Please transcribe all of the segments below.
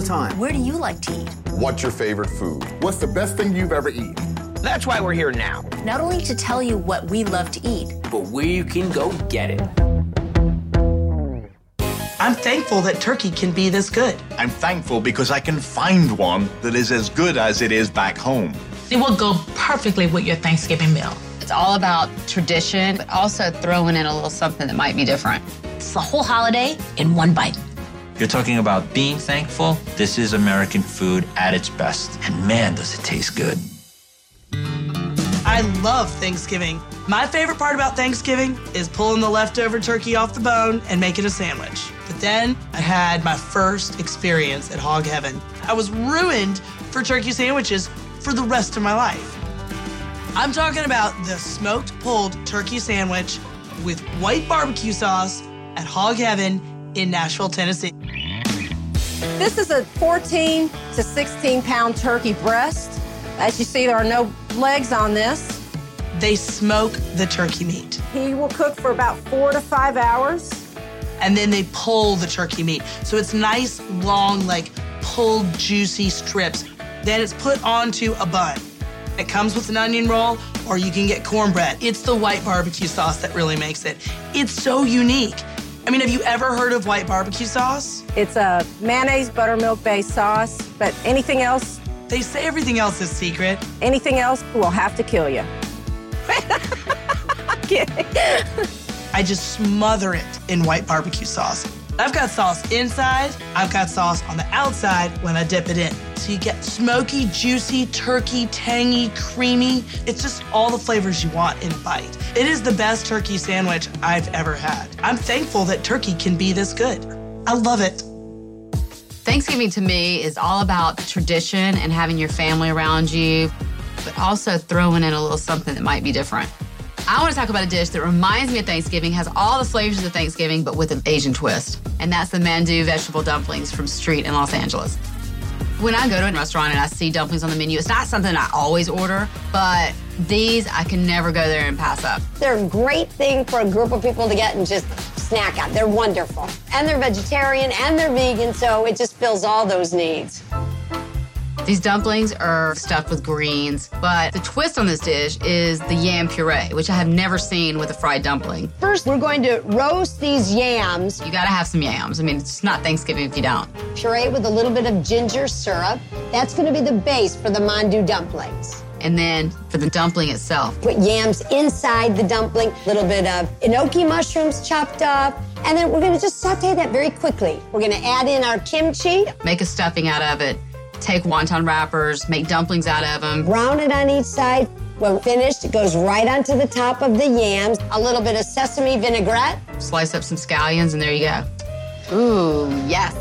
the time. Where do you like to eat? What's your favorite food? What's the best thing you've ever eaten? That's why we're here now. Not only to tell you what we love to eat, but where you can go get it. I'm thankful that turkey can be this good. I'm thankful because I can find one that is as good as it is back home. It will go perfectly with your Thanksgiving meal. It's all about tradition, but also throwing in a little something that might be different. It's the whole holiday in one bite. You're talking about being thankful. This is American food at its best. And man, does it taste good. I love Thanksgiving. My favorite part about Thanksgiving is pulling the leftover turkey off the bone and making a sandwich. But then I had my first experience at Hog Heaven. I was ruined for turkey sandwiches for the rest of my life. I'm talking about the smoked pulled turkey sandwich with white barbecue sauce at Hog Heaven in Nashville, Tennessee. This is a 14 to 16 pound turkey breast. As you see, there are no legs on this. They smoke the turkey meat. He will cook for about four to five hours. And then they pull the turkey meat. So it's nice, long, like pulled, juicy strips. Then it's put onto a bun. It comes with an onion roll, or you can get cornbread. It's the white barbecue sauce that really makes it. It's so unique. I mean, have you ever heard of white barbecue sauce? It's a mayonnaise buttermilk based sauce, but anything else? They say everything else is secret. Anything else will have to kill you. I just smother it in white barbecue sauce. I've got sauce inside, I've got sauce on the outside when I dip it in. So you get smoky, juicy, turkey, tangy, creamy. It's just all the flavors you want in a bite. It is the best turkey sandwich I've ever had. I'm thankful that turkey can be this good. I love it. Thanksgiving to me is all about tradition and having your family around you, but also throwing in a little something that might be different. I want to talk about a dish that reminds me of Thanksgiving, has all the flavors of Thanksgiving, but with an Asian twist. And that's the mandu vegetable dumplings from Street in Los Angeles. When I go to a restaurant and I see dumplings on the menu, it's not something I always order, but these I can never go there and pass up. They're a great thing for a group of people to get and just snack on. They're wonderful. And they're vegetarian and they're vegan, so it just fills all those needs. These dumplings are stuffed with greens, but the twist on this dish is the yam puree, which I have never seen with a fried dumpling. First, we're going to roast these yams. You gotta have some yams. I mean, it's not Thanksgiving if you don't. Puree with a little bit of ginger syrup. That's gonna be the base for the mandu dumplings. And then for the dumpling itself, put yams inside the dumpling, a little bit of enoki mushrooms chopped up, and then we're gonna just saute that very quickly. We're gonna add in our kimchi. Make a stuffing out of it take wonton wrappers, make dumplings out of them. Brown it on each side. When finished, it goes right onto the top of the yams. A little bit of sesame vinaigrette. Slice up some scallions, and there you go. Ooh, yes.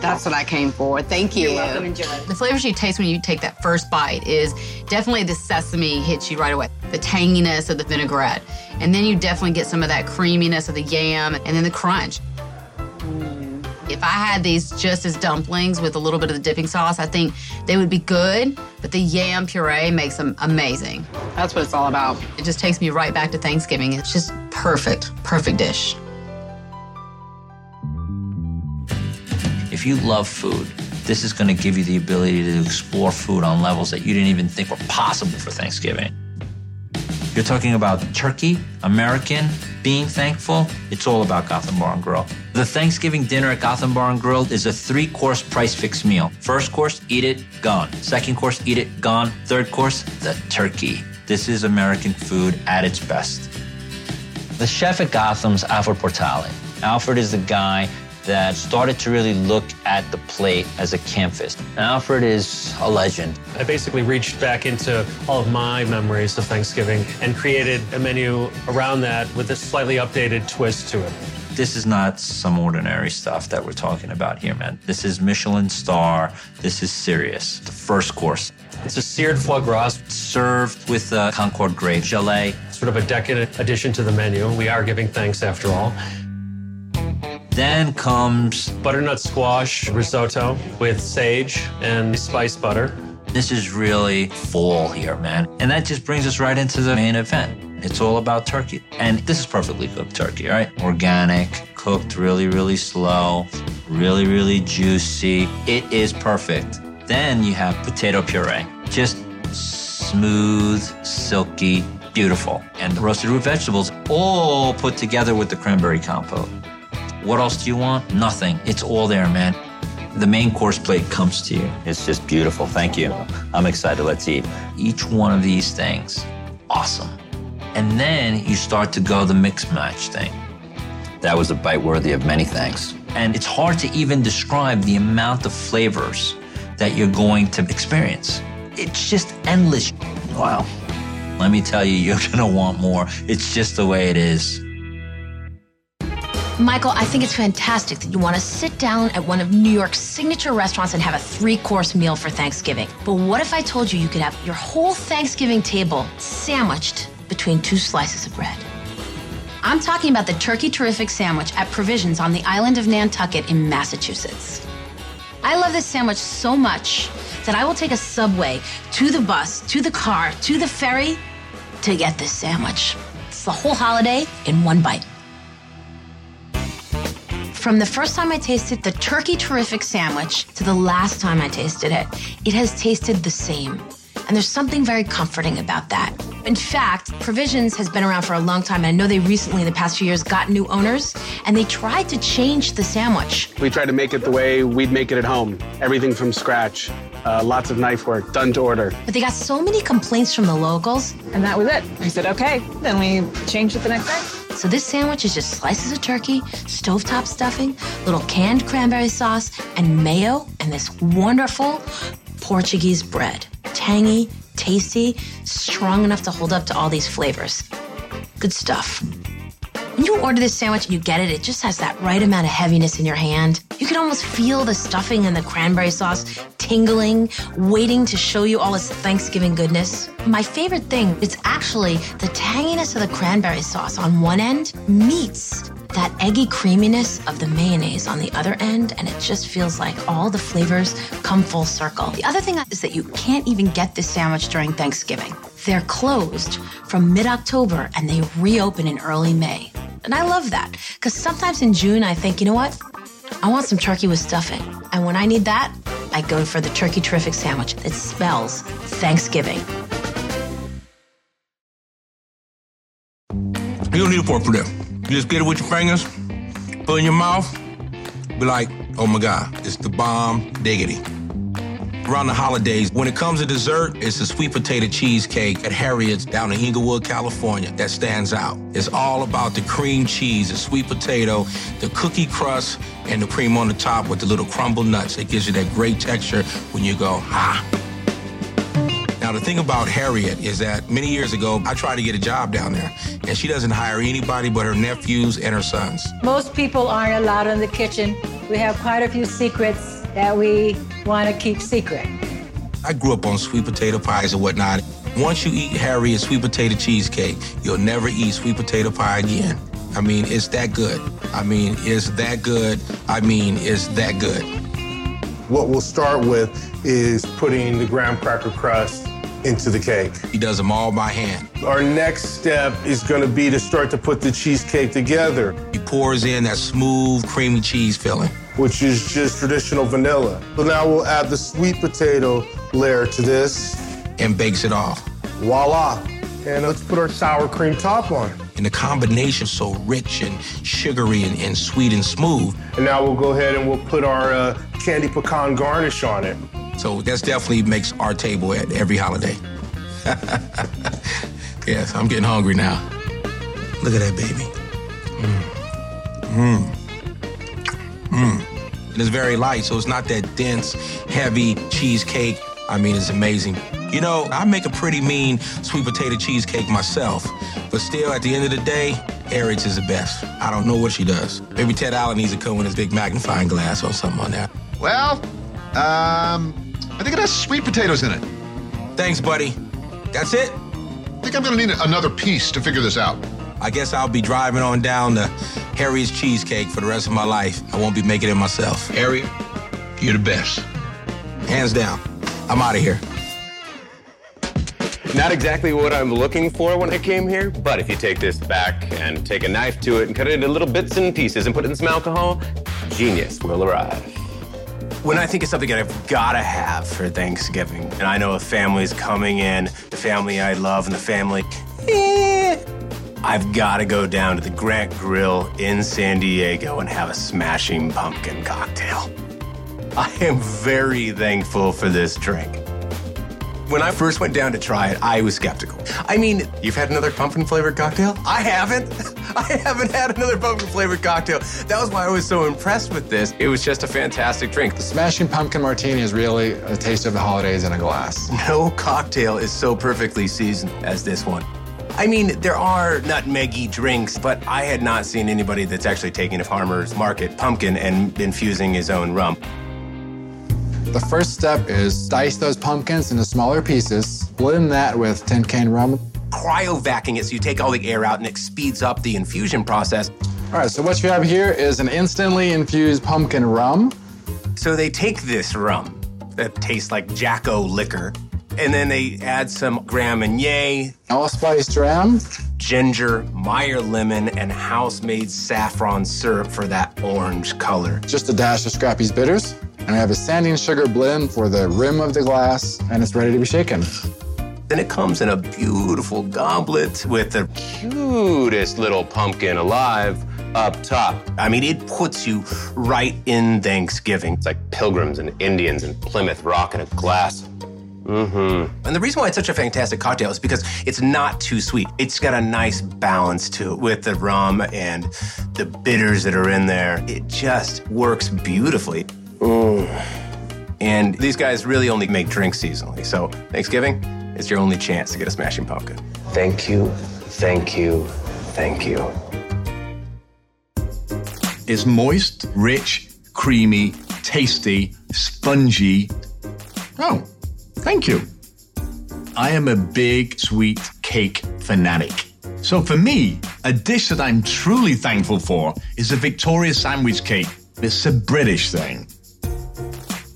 That's what I came for. Thank you. You're welcome. Enjoy. The flavors you taste when you take that first bite is definitely the sesame hits you right away. The tanginess of the vinaigrette. And then you definitely get some of that creaminess of the yam and then the crunch. If I had these just as dumplings with a little bit of the dipping sauce, I think they would be good, but the yam puree makes them amazing. That's what it's all about. It just takes me right back to Thanksgiving. It's just perfect, perfect dish. If you love food, this is going to give you the ability to explore food on levels that you didn't even think were possible for Thanksgiving. You're talking about turkey, American, being thankful. It's all about Gotham Bar and Grill. The Thanksgiving dinner at Gotham Bar and Grill is a three course price fixed meal. First course, eat it, gone. Second course, eat it, gone. Third course, the turkey. This is American food at its best. The chef at Gotham's Alfred Portale. Alfred is the guy that started to really look at the plate as a canvas. And Alfred is a legend. I basically reached back into all of my memories of Thanksgiving and created a menu around that with a slightly updated twist to it. This is not some ordinary stuff that we're talking about here, man. This is Michelin star. This is serious. The first course. It's a seared foie gras served with a Concord grape gelée. Sort of a decadent addition to the menu. We are giving thanks after all. Then comes butternut squash risotto with sage and spice butter. This is really fall here, man. And that just brings us right into the main event. It's all about turkey. And this is perfectly cooked turkey, right? Organic, cooked really, really slow, really, really juicy. It is perfect. Then you have potato puree. Just smooth, silky, beautiful. And roasted root vegetables all put together with the cranberry compote. What else do you want? Nothing. It's all there, man. The main course plate comes to you. It's just beautiful. Thank you. I'm excited. Let's eat. Each one of these things, awesome. And then you start to go the mix match thing. That was a bite worthy of many thanks. And it's hard to even describe the amount of flavors that you're going to experience. It's just endless. Wow. Let me tell you, you're gonna want more. It's just the way it is. Michael, I think it's fantastic that you want to sit down at one of New York's signature restaurants and have a three course meal for Thanksgiving. But what if I told you you could have your whole Thanksgiving table sandwiched between two slices of bread? I'm talking about the Turkey Terrific sandwich at Provisions on the island of Nantucket in Massachusetts. I love this sandwich so much that I will take a subway to the bus, to the car, to the ferry to get this sandwich. It's the whole holiday in one bite. From the first time I tasted the Turkey Terrific sandwich to the last time I tasted it, it has tasted the same. And there's something very comforting about that. In fact, Provisions has been around for a long time, and I know they recently, in the past few years, got new owners, and they tried to change the sandwich. We tried to make it the way we'd make it at home everything from scratch, uh, lots of knife work, done to order. But they got so many complaints from the locals. And that was it. We said, okay. Then we changed it the next day. So this sandwich is just slices of turkey, stovetop stuffing, little canned cranberry sauce, and mayo, and this wonderful Portuguese bread. Tangy, tasty, strong enough to hold up to all these flavors. Good stuff. When you order this sandwich and you get it, it just has that right amount of heaviness in your hand. You can almost feel the stuffing and the cranberry sauce tingling, waiting to show you all its Thanksgiving goodness. My favorite thing is actually the tanginess of the cranberry sauce on one end meets that eggy creaminess of the mayonnaise on the other end, and it just feels like all the flavors come full circle. The other thing is that you can't even get this sandwich during Thanksgiving. They're closed from mid October and they reopen in early May. And I love that because sometimes in June I think, you know what? I want some turkey with stuffing. And when I need that, I go for the Turkey Terrific sandwich that smells Thanksgiving. You don't need a fork for this. You just get it with your fingers, put it in your mouth, be like, oh my God, it's the bomb diggity. Around the holidays, when it comes to dessert, it's the sweet potato cheesecake at Harriet's down in Inglewood, California that stands out. It's all about the cream cheese, the sweet potato, the cookie crust, and the cream on the top with the little crumble nuts. It gives you that great texture when you go, ah. Now, the thing about Harriet is that many years ago, I tried to get a job down there, and she doesn't hire anybody but her nephews and her sons. Most people aren't allowed in the kitchen. We have quite a few secrets that we want to keep secret. I grew up on sweet potato pies and whatnot. Once you eat Harriet's sweet potato cheesecake, you'll never eat sweet potato pie again. I mean, it's that good. I mean, it's that good. I mean, it's that good. What we'll start with is putting the graham cracker crust into the cake. He does them all by hand. Our next step is going to be to start to put the cheesecake together. He pours in that smooth, creamy cheese filling. Which is just traditional vanilla. So now we'll add the sweet potato layer to this. And bakes it off. Voila. And let's put our sour cream top on. And the combination so rich and sugary and, and sweet and smooth. And now we'll go ahead and we'll put our uh, candy pecan garnish on it. So that's definitely makes our table at every holiday. yes, I'm getting hungry now. Look at that baby. Mmm. Mmm. Mmm. And it's very light, so it's not that dense, heavy cheesecake. I mean, it's amazing. You know, I make a pretty mean sweet potato cheesecake myself, but still, at the end of the day, Harriet's is the best. I don't know what she does. Maybe Ted Allen needs to come with his big magnifying glass or something on that. Well, um, I think it has sweet potatoes in it. Thanks, buddy. That's it? I think I'm gonna need another piece to figure this out. I guess I'll be driving on down to Harry's Cheesecake for the rest of my life. I won't be making it myself. Harry, you're the best. Hands down. I'm out of here. Not exactly what I'm looking for when I came here, but if you take this back and take a knife to it and cut it into little bits and pieces and put it in some alcohol, genius will arrive. When I think of something that I've got to have for Thanksgiving, and I know a family's coming in, the family I love and the family, I've got to go down to the Grant Grill in San Diego and have a smashing pumpkin cocktail. I am very thankful for this drink. When I first went down to try it, I was skeptical. I mean, you've had another pumpkin flavored cocktail? I haven't. I haven't had another pumpkin flavored cocktail. That was why I was so impressed with this. It was just a fantastic drink. The Smashing Pumpkin Martini is really a taste of the holidays in a glass. No cocktail is so perfectly seasoned as this one. I mean, there are nutmeggy drinks, but I had not seen anybody that's actually taking a farmer's market pumpkin and infusing his own rum. The first step is dice those pumpkins into smaller pieces, blend that with tin can rum. Cryovacking it so you take all the air out and it speeds up the infusion process. All right, so what you have here is an instantly infused pumpkin rum. So they take this rum that tastes like Jacko liquor, and then they add some Grand Marnier, allspice dram, ginger, Meyer lemon, and house-made saffron syrup for that orange color. Just a dash of Scrappy's bitters. And we have a sanding sugar blend for the rim of the glass, and it's ready to be shaken. Then it comes in a beautiful goblet with the cutest little pumpkin alive up top. I mean, it puts you right in Thanksgiving. It's like pilgrims and Indians and Plymouth Rock in a glass. Mm-hmm. And the reason why it's such a fantastic cocktail is because it's not too sweet. It's got a nice balance to it with the rum and the bitters that are in there. It just works beautifully. Mm. And these guys really only make drinks seasonally. So Thanksgiving is your only chance to get a smashing pumpkin. Thank you, thank you, thank you. It's moist, rich, creamy, tasty, spongy. Oh, thank you. I am a big sweet cake fanatic. So for me, a dish that I'm truly thankful for is a Victoria sandwich cake. It's a British thing.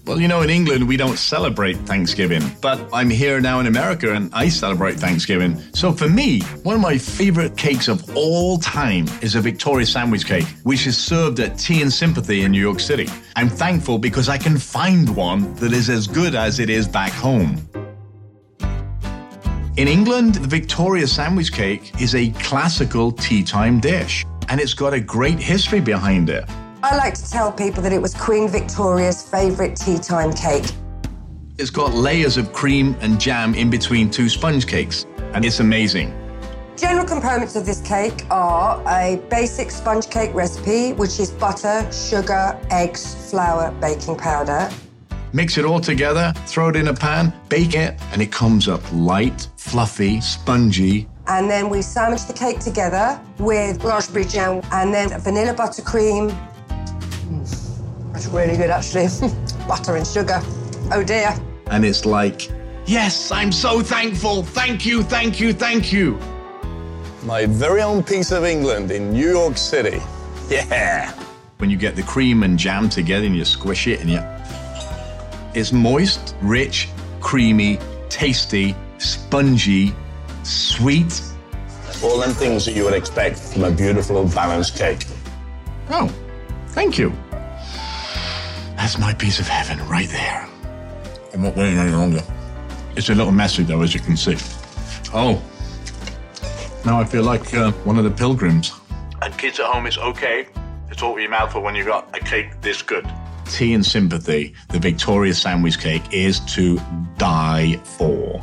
Well, you know, in England, we don't celebrate Thanksgiving, but I'm here now in America and I celebrate Thanksgiving. So for me, one of my favorite cakes of all time is a Victoria sandwich cake, which is served at Tea and Sympathy in New York City. I'm thankful because I can find one that is as good as it is back home. In England, the Victoria sandwich cake is a classical tea time dish, and it's got a great history behind it. I like to tell people that it was Queen Victoria's favourite tea time cake. It's got layers of cream and jam in between two sponge cakes, and it's amazing. General components of this cake are a basic sponge cake recipe, which is butter, sugar, eggs, flour, baking powder. Mix it all together, throw it in a pan, bake it, and it comes up light, fluffy, spongy, and then we sandwich the cake together with raspberry jam and then vanilla buttercream, really good, actually. Butter and sugar. Oh dear. And it's like, yes, I'm so thankful. Thank you, thank you, thank you. My very own piece of England in New York City. Yeah. When you get the cream and jam together and you squish it and you. It's moist, rich, creamy, tasty, spongy, sweet. All them things that you would expect from a beautiful, balanced cake. Oh, thank you. That's my piece of heaven right there. I'm not waiting any longer. It's a little messy though, as you can see. Oh, now I feel like uh, one of the pilgrims. And kids at home, it's okay to talk with your mouth full when you've got a cake this good. Tea and sympathy, the Victoria sandwich cake is to die for.